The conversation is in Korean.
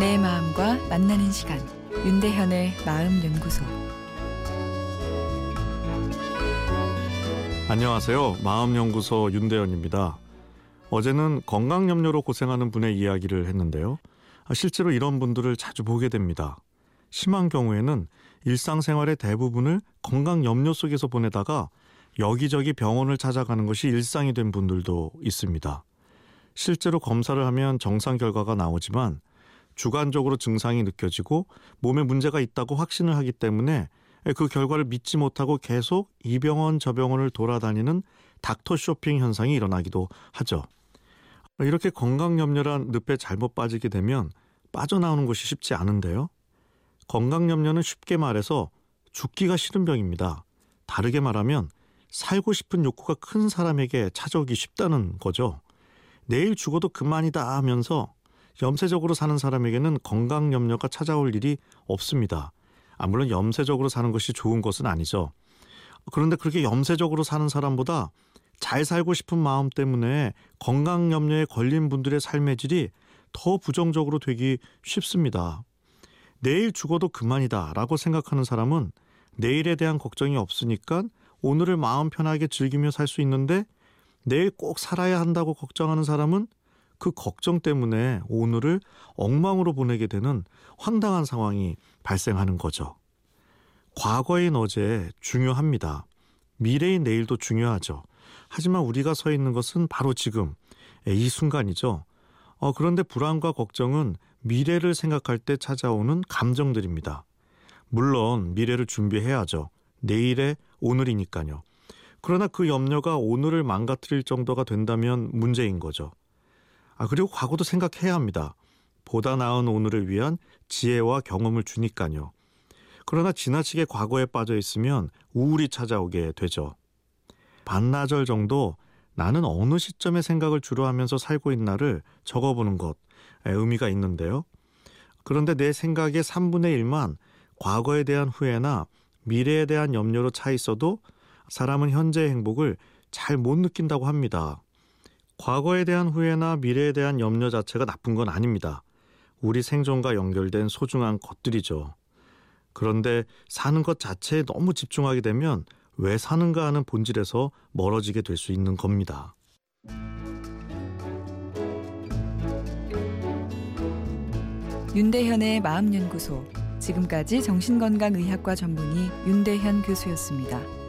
마음과 만나는 시간 윤대현의 마음 연구소 안녕하세요. 마음 연구소 윤대현입니다. 어제는 건강 염려로 고생하는 분의 이야기를 했는데요. 아, 실제로 이런 분들을 자주 보게 됩니다. 심한 경우에는 일상생활의 대부분을 건강 염려 속에서 보내다가 여기저기 병원을 찾아가는 것이 일상이 된 분들도 있습니다. 실제로 검사를 하면 정상 결과가 나오지만 주관적으로 증상이 느껴지고 몸에 문제가 있다고 확신을 하기 때문에 그 결과를 믿지 못하고 계속 이 병원 저 병원을 돌아다니는 닥터 쇼핑 현상이 일어나기도 하죠. 이렇게 건강 염려란 늪에 잘못 빠지게 되면 빠져나오는 것이 쉽지 않은데요. 건강 염려는 쉽게 말해서 죽기가 싫은 병입니다. 다르게 말하면 살고 싶은 욕구가 큰 사람에게 찾아오기 쉽다는 거죠. 내일 죽어도 그만이다 하면서 염세적으로 사는 사람에게는 건강 염려가 찾아올 일이 없습니다. 아, 물론 염세적으로 사는 것이 좋은 것은 아니죠. 그런데 그렇게 염세적으로 사는 사람보다 잘 살고 싶은 마음 때문에 건강 염려에 걸린 분들의 삶의 질이 더 부정적으로 되기 쉽습니다. 내일 죽어도 그만이다 라고 생각하는 사람은 내일에 대한 걱정이 없으니까 오늘을 마음 편하게 즐기며 살 수 있는데 내일 꼭 살아야 한다고 걱정하는 사람은 그 걱정 때문에 오늘을 엉망으로 보내게 되는 황당한 상황이 발생하는 거죠. 과거인 어제 중요합니다. 미래인 내일도 중요하죠. 하지만 우리가 서 있는 것은 바로 지금 이 순간이죠. 어, 그런데 불안과 걱정은 미래를 생각할 때 찾아오는 감정들입니다. 물론 미래를 준비해야죠. 내일의 오늘이니까요. 그러나 그 염려가 오늘을 망가뜨릴 정도가 된다면 문제인 거죠. 아, 그리고 과거도 생각해야 합니다. 보다 나은 오늘을 위한 지혜와 경험을 주니까요. 그러나 지나치게 과거에 빠져 있으면 우울이 찾아오게 되죠. 반나절 정도 나는 어느 시점에 생각을 주로 하면서 살고 있나를 적어보는 것 의미가 있는데요. 그런데 내 생각의 3분의 1만 과거에 대한 후회나 미래에 대한 염려로 차 있어도 사람은 현재의 행복을 잘 못 느낀다고 합니다. 과거에 대한 후회나 미래에 대한 염려 자체가 나쁜 건 아닙니다. 우리 생존과 연결된 소중한 것들이죠. 그런데 사는 것 자체에 너무 집중하게 되면 왜 사는가 하는 본질에서 멀어지게 될 수 있는 겁니다. 윤대현의 마음연구소 지금까지 정신건강의학과 전문의 윤대현 교수였습니다.